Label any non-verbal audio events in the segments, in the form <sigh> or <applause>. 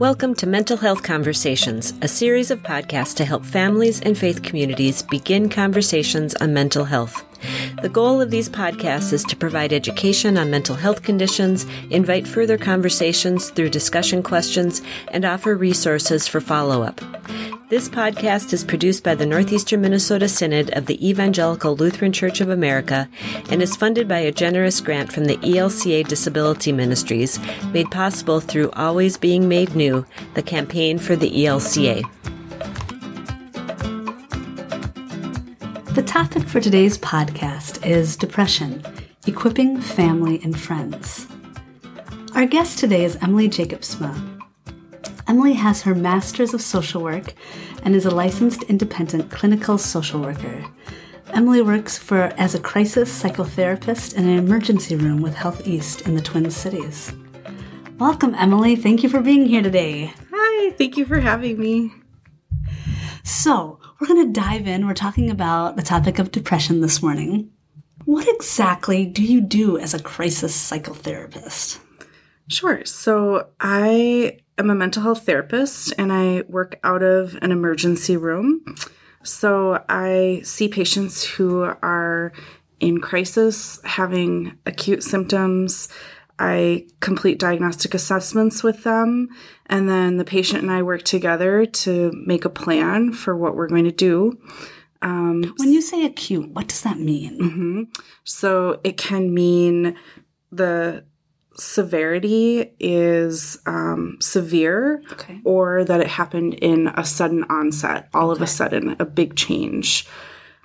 Welcome to Mental Health Conversations, a series of podcasts to help families and faith communities begin conversations on mental health. The goal of these podcasts is to provide education on mental health conditions, invite further conversations through discussion questions, and offer resources for follow up. This podcast is produced by the Northeastern Minnesota Synod of the Evangelical Lutheran Church of America and is funded by a generous grant from the ELCA Disability Ministries, made possible through Always Being Made New, the campaign for the ELCA. The topic for today's podcast is depression, equipping family and friends. Our guest today is Emily Jacobsma. Emily has her Master's of Social Work and is a licensed independent clinical social worker. Emily works for as a crisis psychotherapist in an emergency room with HealthEast in the Twin Cities. Welcome, Emily. Thank you for being here today. Hi, thank you for having me. So, we're going to dive in. We're talking about the topic of depression this morning. What exactly do you do as a crisis psychotherapist? Sure. So, I am a mental health therapist and I work out of an emergency room. So I see patients who are in crisis, having acute symptoms. I complete diagnostic assessments with them, and then the patient and I work together to make a plan for what we're going to do. Um, when you say acute, what does that mean? Mm-hmm. So it can mean the severity is um, severe okay. or that it happened in a sudden onset, all okay. of a sudden, a big change.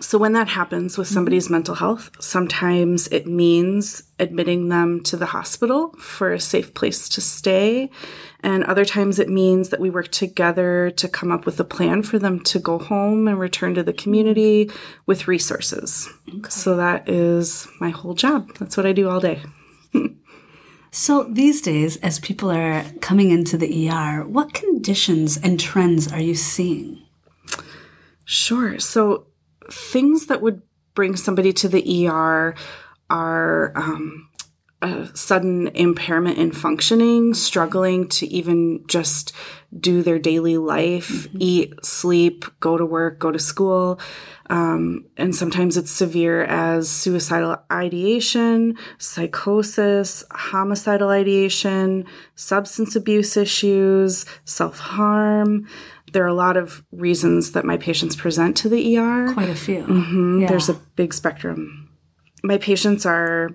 So, when that happens with somebody's mm-hmm. mental health, sometimes it means admitting them to the hospital for a safe place to stay. And other times it means that we work together to come up with a plan for them to go home and return to the community with resources. Okay. So, that is my whole job. That's what I do all day. <laughs> So these days, as people are coming into the ER, what conditions and trends are you seeing? Sure. So things that would bring somebody to the ER are um, a sudden impairment in functioning, struggling to even just do their daily life, mm-hmm. eat, sleep, go to work, go to school. Um, and sometimes it's severe as suicidal ideation, psychosis, homicidal ideation, substance abuse issues, self harm. There are a lot of reasons that my patients present to the ER. Quite a few. Mm-hmm. Yeah. There's a big spectrum. My patients are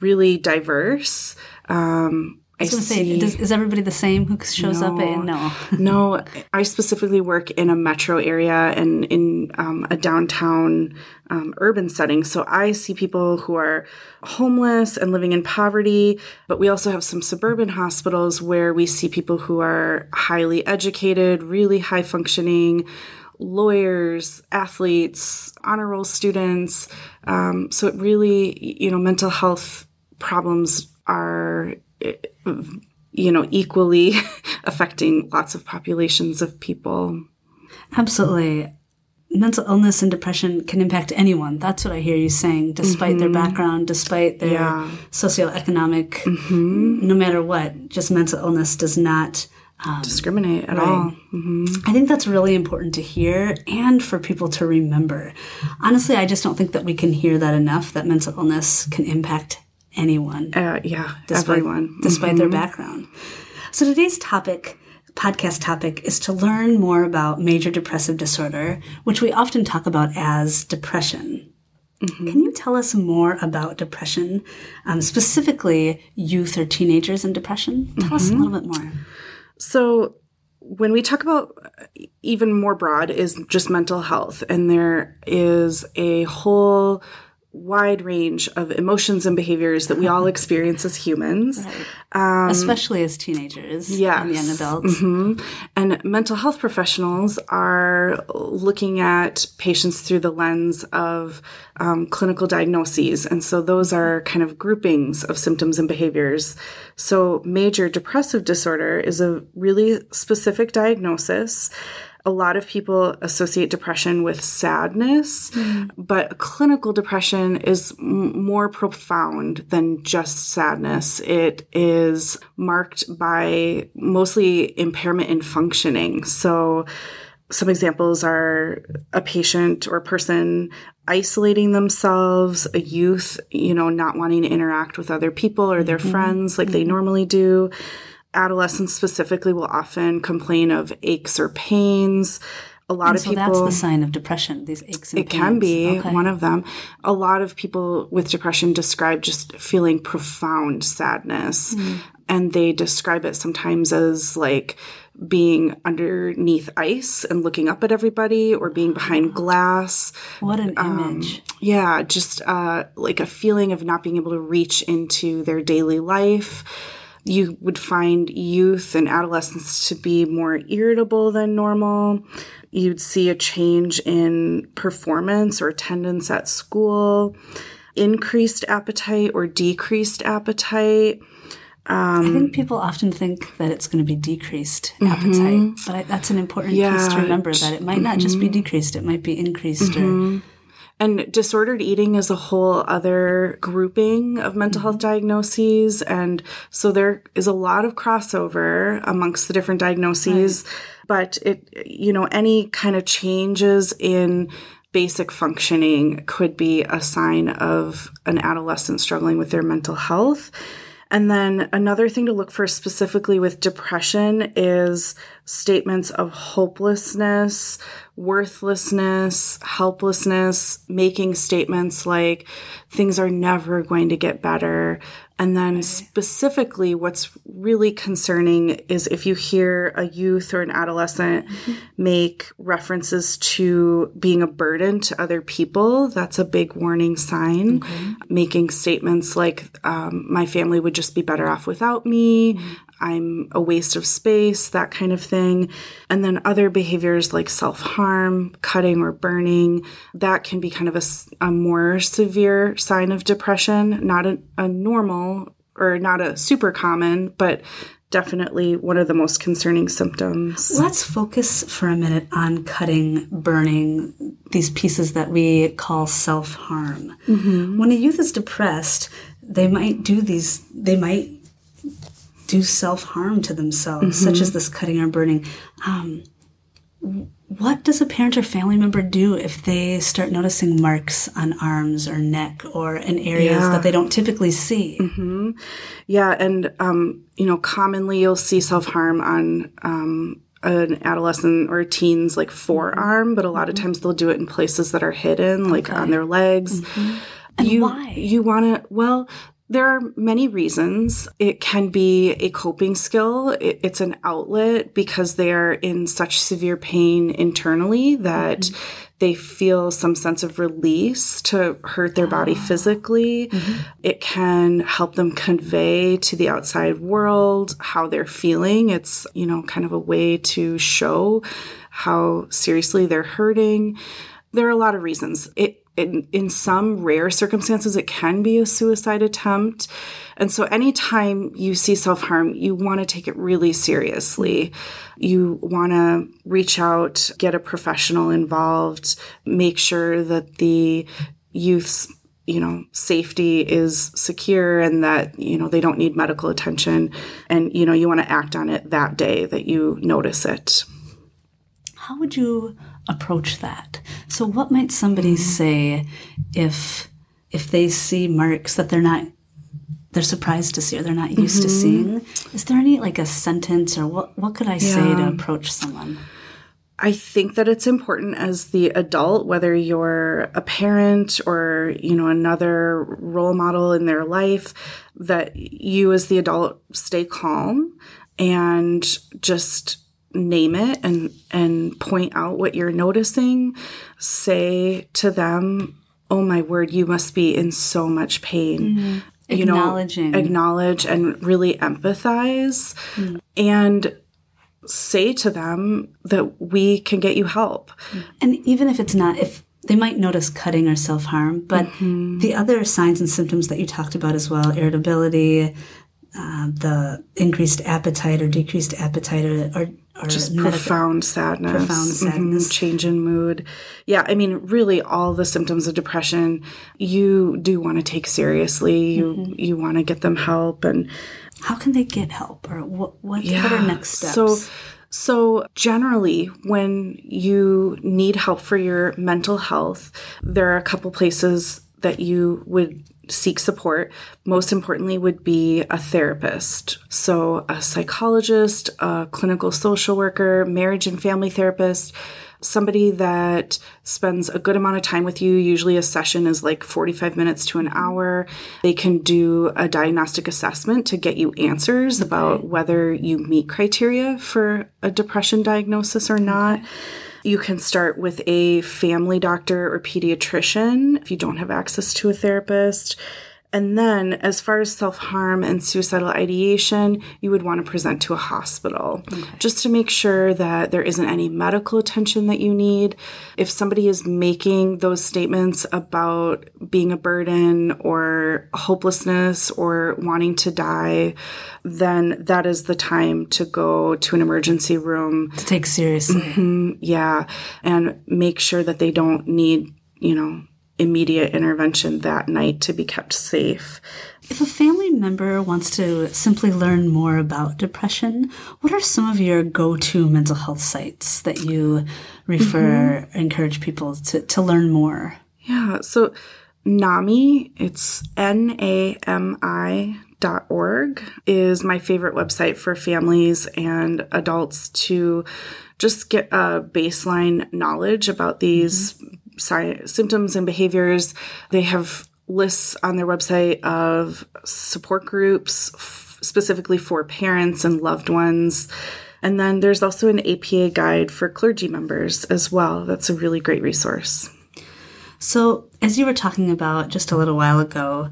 really diverse. Um, I, was going to say, does, is everybody the same who shows no, up? At, no, no. <laughs> I specifically work in a metro area and in um, a downtown um, urban setting. So I see people who are homeless and living in poverty, but we also have some suburban hospitals where we see people who are highly educated, really high functioning lawyers, athletes, honor roll students. Um, so it really, you know, mental health problems are you know, equally <laughs> affecting lots of populations of people. Absolutely. Mental illness and depression can impact anyone. That's what I hear you saying, despite mm-hmm. their background, despite their yeah. socioeconomic, mm-hmm. no matter what, just mental illness does not um, discriminate at right. all. Mm-hmm. I think that's really important to hear and for people to remember. Honestly, I just don't think that we can hear that enough that mental illness can impact anyone. Uh, yeah, despite, everyone. Despite mm-hmm. their background. So today's topic, podcast topic, is to learn more about major depressive disorder, which we often talk about as depression. Mm-hmm. Can you tell us more about depression, um, specifically youth or teenagers and depression? Tell mm-hmm. us a mm-hmm. little bit more. So, when we talk about uh, even more broad is just mental health, and there is a whole wide range of emotions and behaviors that we all <laughs> experience as humans, right. um, especially as teenagers yes. and young adults. Mm-hmm. And mental health professionals are looking at patients through the lens of um, clinical diagnoses, and so those are kind of groupings of symptoms and behaviors. So, major depressive disorder is a really specific diagnosis. A lot of people associate depression with sadness, mm. but clinical depression is m- more profound than just sadness. It is marked by mostly impairment in functioning. So, some examples are a patient or person isolating themselves, a youth, you know, not wanting to interact with other people or their mm-hmm. friends like mm-hmm. they normally do adolescents specifically will often complain of aches or pains. A lot and of so people. That's the sign of depression. These aches. it pains. can be okay. one of them. A lot of people with depression describe just feeling profound sadness, mm. and they describe it sometimes as like being underneath ice and looking up at everybody, or being behind glass. What an um, image! Yeah, just uh, like a feeling of not being able to reach into their daily life you would find youth and adolescents to be more irritable than normal. You'd see a change in performance or attendance at school, increased appetite or decreased appetite. Um, I think people often think that it's going to be decreased mm-hmm. appetite, but I, that's an important yeah, piece to remember that it might mm-hmm. not just be mm-hmm. decreased, it might be increased mm-hmm. or and disordered eating is a whole other grouping of mental health mm-hmm. diagnoses. And so there is a lot of crossover amongst the different diagnoses. Right. But it, you know, any kind of changes in basic functioning could be a sign of an adolescent struggling with their mental health. And then another thing to look for specifically with depression is statements of hopelessness, worthlessness, helplessness, making statements like things are never going to get better, and then specifically, what's really concerning is if you hear a youth or an adolescent mm-hmm. make references to being a burden to other people, that's a big warning sign. Okay. Making statements like, um, my family would just be better off without me. Mm-hmm. I'm a waste of space, that kind of thing. And then other behaviors like self harm, cutting or burning, that can be kind of a, a more severe sign of depression, not a, a normal or not a super common, but definitely one of the most concerning symptoms. Let's focus for a minute on cutting, burning, these pieces that we call self harm. Mm-hmm. When a youth is depressed, they might do these, they might do self harm to themselves, mm-hmm. such as this cutting or burning. Um, what does a parent or family member do if they start noticing marks on arms or neck or in areas yeah. that they don't typically see? Mm-hmm. Yeah, and um, you know, commonly you'll see self harm on um, an adolescent or a teens like forearm, but a lot of mm-hmm. times they'll do it in places that are hidden, like okay. on their legs. Mm-hmm. And you, why? You want to, well, there are many reasons. It can be a coping skill. it's an outlet because they are in such severe pain internally that mm-hmm. they feel some sense of release to hurt their body ah. physically. Mm-hmm. It can help them convey to the outside world how they're feeling. It's, you know, kind of a way to show how seriously they're hurting. There are a lot of reasons. It in, in some rare circumstances, it can be a suicide attempt. And so, anytime you see self harm, you want to take it really seriously. You want to reach out, get a professional involved, make sure that the youth's you know safety is secure and that you know they don't need medical attention and you know you want to act on it that day that you notice it how would you approach that. So what might somebody mm-hmm. say if if they see marks that they're not they're surprised to see or they're not used mm-hmm. to seeing? Is there any like a sentence or what what could I yeah. say to approach someone? I think that it's important as the adult, whether you're a parent or, you know, another role model in their life, that you as the adult stay calm and just name it and and point out what you're noticing say to them oh my word you must be in so much pain mm-hmm. you acknowledging know acknowledge and really empathize mm-hmm. and say to them that we can get you help and even if it's not if they might notice cutting or self-harm but mm-hmm. the other signs and symptoms that you talked about as well irritability uh, the increased appetite or decreased appetite or, or just profound sadness, profound mm-hmm. sadness, mm-hmm, change in mood. Yeah, I mean, really, all the symptoms of depression you do want to take seriously. You mm-hmm. you want to get them help, and how can they get help, or what what, yeah. what are next steps? So. So, generally, when you need help for your mental health, there are a couple places that you would seek support, most importantly, would be a therapist. So, a psychologist, a clinical social worker, marriage and family therapist, somebody that spends a good amount of time with you. Usually, a session is like 45 minutes to an hour. They can do a diagnostic assessment to get you answers okay. about whether you meet criteria for a depression diagnosis or not. Okay. You can start with a family doctor or pediatrician if you don't have access to a therapist. And then, as far as self harm and suicidal ideation, you would want to present to a hospital okay. just to make sure that there isn't any medical attention that you need. If somebody is making those statements about being a burden or hopelessness or wanting to die, then that is the time to go to an emergency room. To take seriously. Mm-hmm, yeah. And make sure that they don't need, you know, immediate intervention that night to be kept safe. If a family member wants to simply learn more about depression, what are some of your go to mental health sites that you refer, mm-hmm. encourage people to, to learn more? Yeah, so NAMI, it's N A M I dot org, is my favorite website for families and adults to just get a baseline knowledge about these mm-hmm symptoms and behaviors. They have lists on their website of support groups f- specifically for parents and loved ones. And then there's also an APA guide for clergy members as well. That's a really great resource. So, as you were talking about just a little while ago,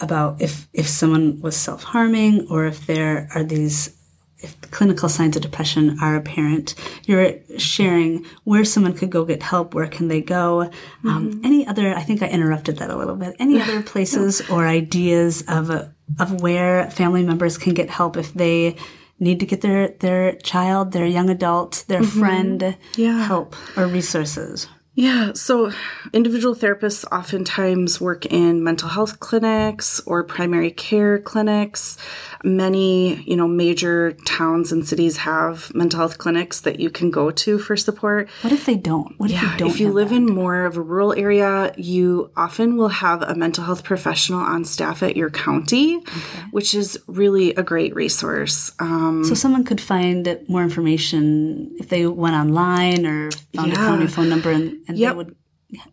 about if if someone was self-harming or if there are these if clinical signs of depression are apparent, you're sharing where someone could go get help, where can they go. Um, mm-hmm. Um, any other, I think I interrupted that a little bit. Any other places or ideas of, of where family members can get help if they need to get their, their child, their young adult, their mm-hmm. friend yeah. help or resources? Yeah, so individual therapists oftentimes work in mental health clinics or primary care clinics many, you know, major towns and cities have mental health clinics that you can go to for support. What if they don't? What yeah, if you don't? If you live that? in more of a rural area, you often will have a mental health professional on staff at your county, okay. which is really a great resource. Um, so someone could find more information if they went online or found yeah. a county phone number and, and yep. they would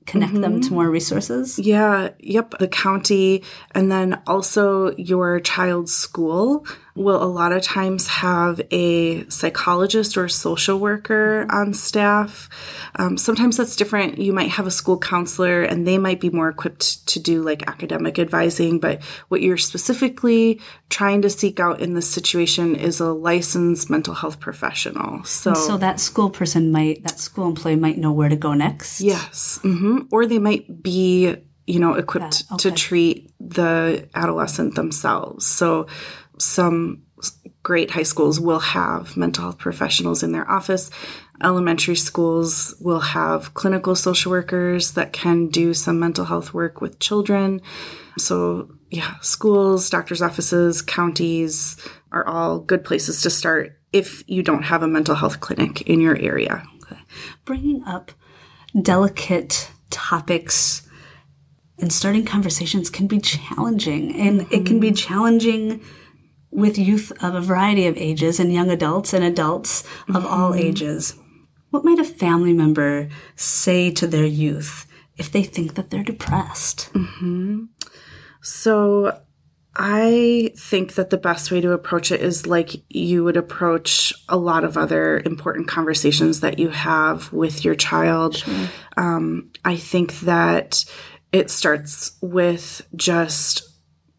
connect mm-hmm. them to mm-hmm. more resources? Yeah, yep. The county and then also your child's school will a lot of times have a psychologist or a social worker on staff. Um, sometimes that's different. You might have a school counselor and they might be more equipped to do like academic advising, but what you're specifically trying to seek out in this situation is a licensed mental health professional. So, so that school person might, that school employee might know where to go next? Yes. Mm-hmm. Or they might be you know, equipped yeah, okay. to treat the adolescent themselves. So some great high schools will have mental health professionals in their office. Elementary schools will have clinical social workers that can do some mental health work with children. So, yeah, schools, doctors' offices, counties are all good places to start if you don't have a mental health clinic in your area. Okay. Bringing up delicate topics and starting conversations can be challenging, and mm-hmm. it can be mm-hmm. challenging with youth of a variety of ages and young adults and adults of mm-hmm. all ages. What might a family member say to their youth if they think that they're depressed? Mm-hmm. So, I think that the best way to approach it is like you would approach a lot of other important conversations that you have with your child. Sure. Um, I think that it starts with just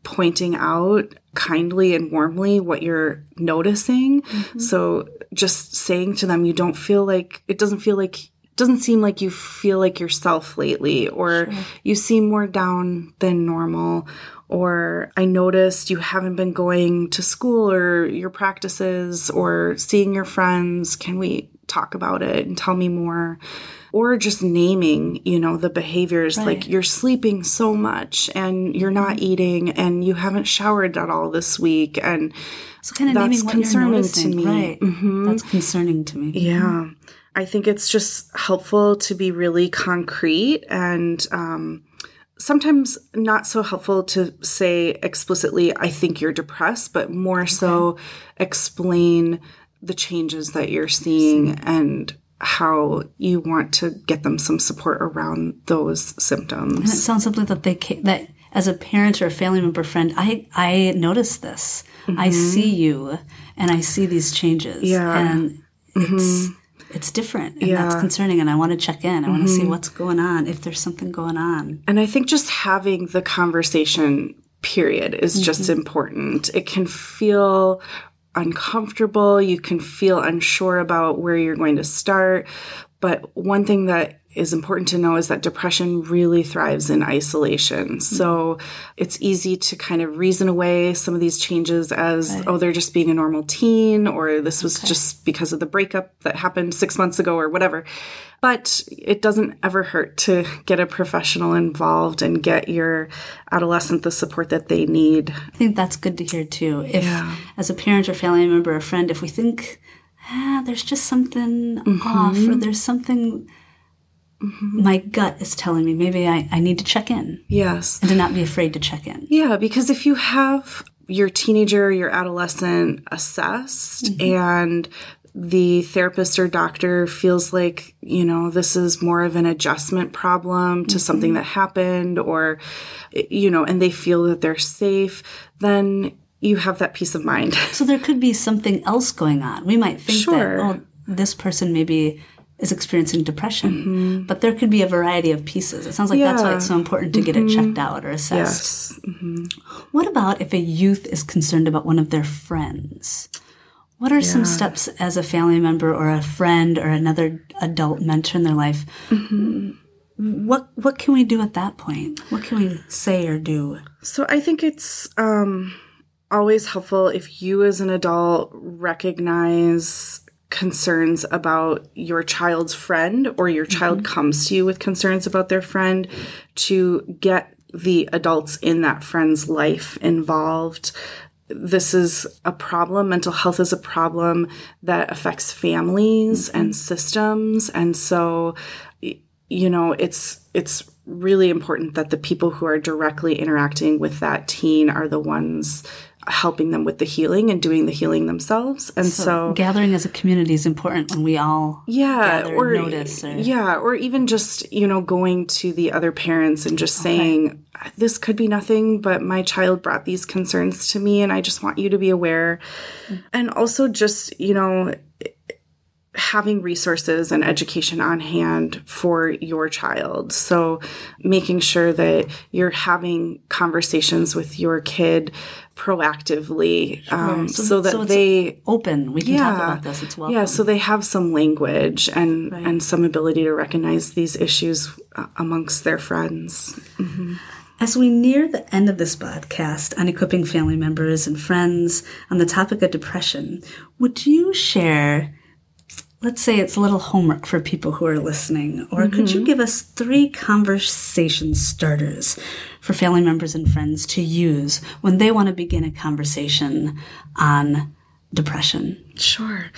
pointing out kindly and warmly what you're noticing. Mm-hmm. So just saying to them, you don't feel like it doesn't feel like doesn't seem like you feel like yourself lately, or sure. you seem more down than normal, or I noticed you haven't been going to school or your practices or seeing your friends. Can we talk about it and tell me more? Or just naming, you know, the behaviors right. like you're sleeping so much and you're not mm-hmm. eating and you haven't showered at all this week. And so kind of that's concerning to me. Right. Mm-hmm. That's concerning to me. Yeah. I think it's just helpful to be really concrete and, um, sometimes not so helpful to say explicitly, I think you're depressed, but more okay. so explain the changes that you're seeing and how you want to get them some support around those symptoms. And it sounds something that they that as a parent or a family member friend, I I notice this. Mm-hmm. I see you and I see these changes. Yeah. And mm-hmm. it's it's different and yeah. that's concerning and i want to check in i want to see mm-hmm. what's going on if there's something going on and i think just having the conversation period is mm-hmm. just important it can feel uncomfortable. You can feel unsure about where you're going to start but one thing that is important to know is that depression really thrives in isolation. Mm-hmm. So it's easy to kind of reason away some of these changes as, right. oh, they're just being a normal teen, or this was okay. just because of the breakup that happened six months ago, or whatever. But it doesn't ever hurt to get a professional involved and get your adolescent the support that they need. I think that's good to hear too. If, yeah. as a parent or family member or friend, if we think, ah, there's just something mm-hmm. off, or there's something Mm-hmm. my gut is telling me maybe I, I need to check in. Yes. And to not be afraid to check in. Yeah, because if you have your teenager, your adolescent assessed mm-hmm. and the therapist or doctor feels like, you know, this is more of an adjustment problem to mm-hmm. something that happened or, you know, and they feel that they're safe, then you have that peace of mind. <laughs> So there could be something else going on. We might think sure. that, oh, this person maybe is experiencing depression. Mm-hmm. But there could be a variety of pieces. It sounds like yeah. that's why it's so important to mm-hmm. get it checked mm-hmm. out or assessed. Yes. Mm-hmm. What about if a youth is concerned about one of their friends? What are yeah. some steps as a family member or a friend or another adult mentor in their life? Mm-hmm. What what can we do at that point? What can we say or do? So I think it's um, always helpful if you as an adult recognize concerns about your child's friend or your child mm-hmm. comes to you with concerns about their friend to get the adults in that friend's life involved this is a problem mental health is a problem that affects families mm-hmm. and systems and so you know it's it's really important that the people who are directly interacting with that teen are the ones helping them with the healing and doing the healing themselves. And so, so gathering as a community is important when we all yeah or notice or, yeah or even just you know going to the other parents and just okay. saying this could be nothing but my child brought these concerns to me and I just want you to be aware. Mm-hmm. And also just you know having resources and education on hand for your child. So making sure that you're having conversations with your kid proactively sure. um, so, so, that so they open we can yeah, talk about this it's welcome yeah so they have some language and right. and some ability to recognize these issues uh, amongst their friends mm-hmm. As we near the end of this podcast on equipping family members and friends on the topic of depression, would you share let's say it's a little homework for people who are listening, or mm-hmm. could you mm-hmm. give us three conversation starters for family members and friends to use when they want to begin a conversation on depression? Sure.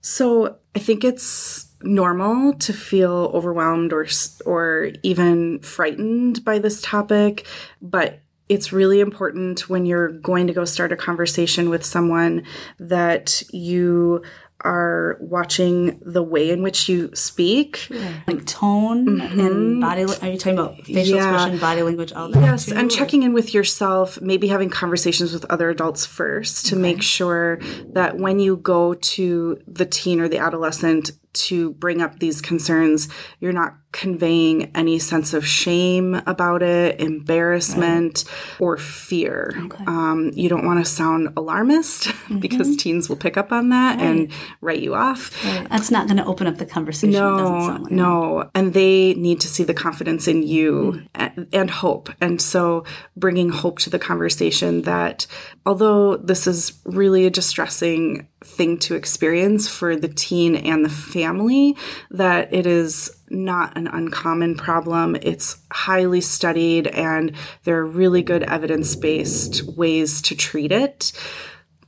So I think it's normal to feel overwhelmed or or even frightened by this topic, but it's really important when you're going to go start a conversation with someone that you are watching the way in which you speak, like tone mm-hmm. and body. Are you talking about facial yeah. expression, body language, all that? Yes, too, and or? checking in with yourself. Maybe having conversations with other adults first to okay. make sure that when you go to the teen or the adolescent to bring up these concerns, you're not conveying any sense of shame about it, embarrassment, right. or fear. Okay. Um, you don't want to sound alarmist <laughs> mm-hmm. because teens will pick up on that right. and write you off. Right. That's not going to open up the conversation. No, like no. That. And they need to see the confidence in you mm. and, and hope. And so bringing hope to the conversation that although this is really a distressing thing to experience for the teen and the family, that it is not an uncommon problem. It's highly studied and there are really good evidence based ways to treat it.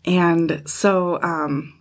And so, um,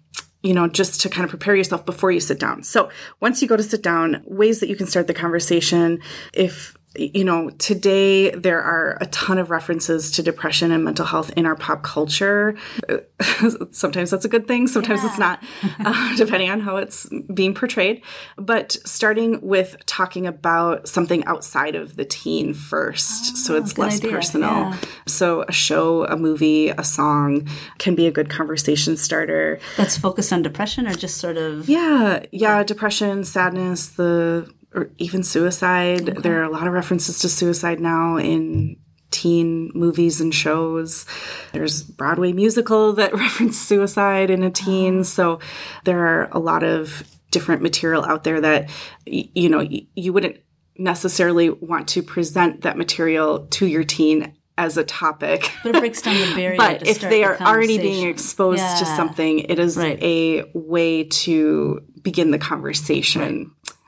you know, just to kind of prepare yourself before you sit down. So once you go to sit down, ways that you can start the conversation. If you know, today there are a ton of references to depression and mental health in our pop culture. <laughs> sometimes that's a good thing, sometimes yeah. it's not, uh, <laughs> depending on how it's being portrayed. But starting with talking about something outside of the teen first, oh, so it's less idea. personal. Yeah. So a show, a movie, a song can be a good conversation starter. That's focused on depression or just sort of. Yeah, yeah, depression, sadness, the or even suicide. Okay. There are a lot of references to suicide now in teen movies and shows. There's Broadway musical <laughs> that reference suicide in a teen. Oh. So there are a lot of different material out there that you know you wouldn't necessarily want to present that material to your teen as a topic. But it breaks down the <laughs> barrier. but if they are the already being exposed yeah. to something, it is right. a way to begin the conversation. Right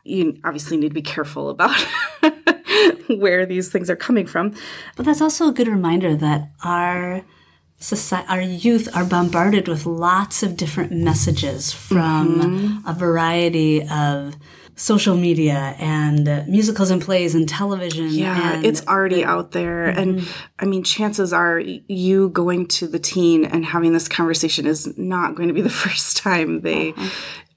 you obviously need to be careful about <laughs> where these things are coming from. But that's also a good reminder that our society, our youth are bombarded with lots of different messages from mm-hmm. a variety of social media and uh, musicals and plays and television. Yeah, and it's already the, out there. Mm-hmm. And I mean, chances are you going to the teen and having this conversation is not going to be the <laughs> first time they uh-huh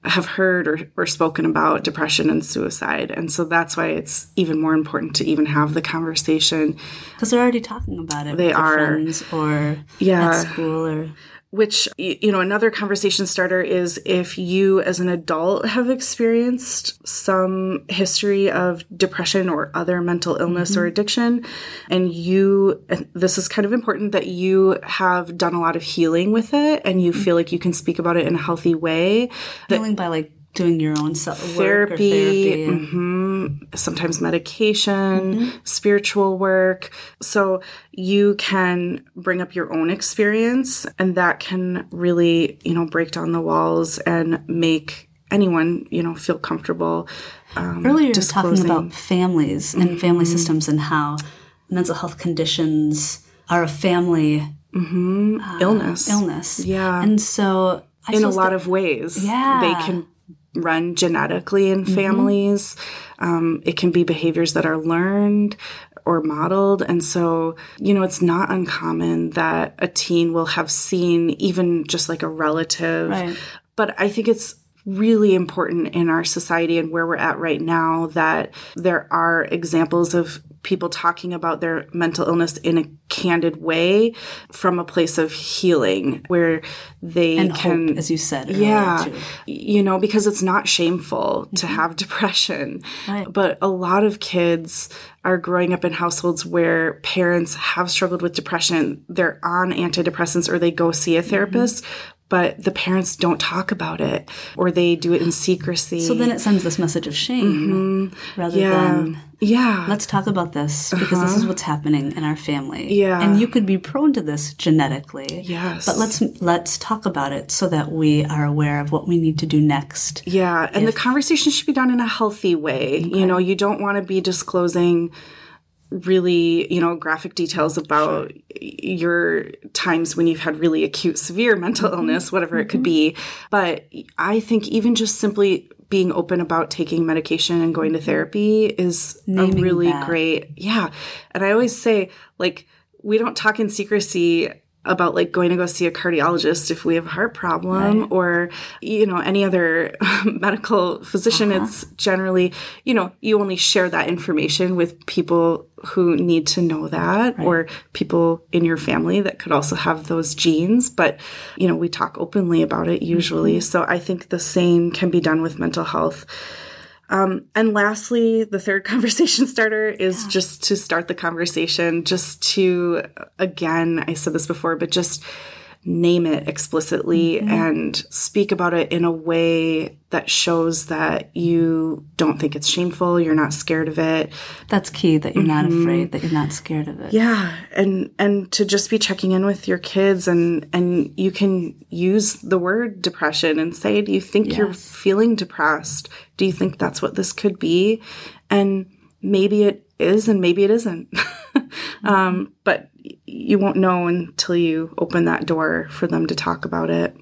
have heard or, or spoken about depression and suicide. And so that's why it's even more important to even have the conversation. Because they're already talking about it. They are. Friends or yeah. at school or which you know another conversation starter is if you as an adult have experienced some history of depression or other mental illness mm-hmm. or addiction and you and this is kind of important that you have done a lot of healing with it and you mm-hmm. feel like you can speak about it in a healthy way healing by like doing your own self therapy, therapy. Mm-hmm, sometimes medication, mm-hmm. spiritual work. So you can bring up your own experience, and that can really, you know, break down the walls and make anyone, you know, feel comfortable. Um, Earlier, you were talking about families and mm-hmm. family systems and how mental health conditions are a family mm-hmm. uh, illness. Illness, yeah, and so I in a lot that, of ways. Yeah. They can run genetically in mm-hmm. families. Um, it can be behaviors that are learned or modeled. And so, you know, it's not uncommon that a teen will have seen even just like a relative. Right. But I think it's really important in our society and where we're at right now that there are examples of people talking about their mental illness in a candid way from a place of healing where they and can hope, as you said yeah you know because it's not shameful mm-hmm. to have <laughs> depression right. but a lot of kids are growing up in households where parents have struggled with depression they're on antidepressants or they go see a mm-hmm. therapist mm-hmm but the parents don't talk about it or they do it in secrecy. So then it sends this message of shame mm-hmm. rather yeah. than yeah. Let's talk about this because uh-huh. this is uh-huh. what's happening in our family. Yeah. And you could be prone to this genetically. Yes. But let's let's talk about it so that we are aware of what we need to do next. Yeah, and if, the conversation should be done in a healthy way. Okay. You know, you don't want to be disclosing really, you know, graphic details about sure. your times when you've had really acute, severe mental mm-hmm. illness, whatever mm-hmm. it could mm-hmm. be. But I think even just simply being open about taking medication and going to mm-hmm. therapy is Naming a really that. great, yeah. And I always say, like, we don't talk in secrecy about like going to go see a cardiologist if we have a heart problem right. or you know any other <laughs> medical physician uh-huh. it's generally you know you only share that information with people who need to know that right. or people in your family that could also have those genes but you know we talk openly about it usually mm-hmm. so i think the same can be done with mental health Um, and lastly, the third <laughs> conversation starter is yeah. just to start the conversation, just to, again, I said this before, but just name it explicitly mm-hmm. and speak about it in a way that shows that you don't think it's shameful, you're not scared of it. That's key that you're mm-hmm. not afraid, that you're not scared of it. Yeah, and and to just be checking in with your kids and and you can use the word depression and say, "Do you think yes. you're feeling depressed? Do you think that's what this could be?" And maybe it is and maybe it isn't. <laughs> mm-hmm. um, but you won't know until you open that door for them to talk about it.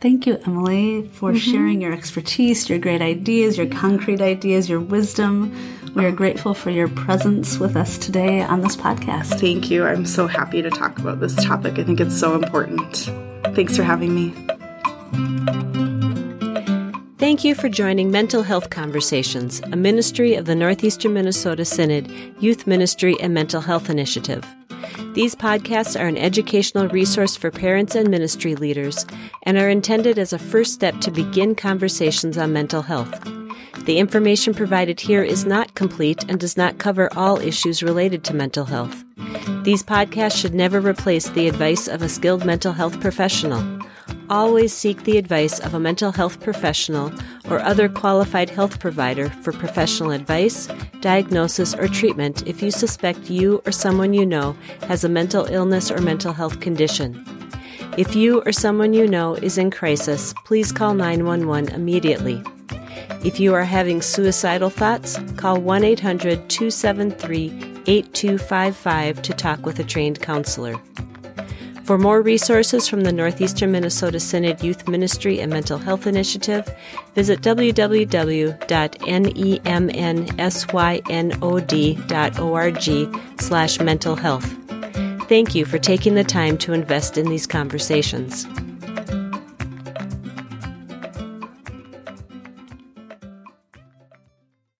Thank you, Emily, for mm-hmm. sharing your expertise, your great ideas, your concrete ideas, your wisdom. We are grateful for your presence with us today on this podcast. Thank you. I'm so happy to talk about this topic. I think it's so important. Thanks for having me. Thank you for joining Mental Health Conversations, a ministry of the Northeastern Minnesota Synod Youth Ministry and Mental Health Initiative. These podcasts are an educational resource for parents and ministry leaders and are intended as a first step to begin conversations on mental health. The information provided here is not complete and does not cover all issues related to mental health. These podcasts should never replace the advice of a skilled mental health professional. Always seek the advice of a mental health professional or other qualified health provider for professional advice, diagnosis, or treatment if you suspect you or someone you know has a mental illness or mental health condition. If you or someone you know is in crisis, please call 911 immediately. If you are having suicidal thoughts, call 1 800 273 8255 to talk with a trained counselor. For more resources from the Northeastern Minnesota Synod Youth Ministry and Mental Health Initiative, visit www.nemsynod.org slash mental health. Thank you for taking the time to invest in these conversations.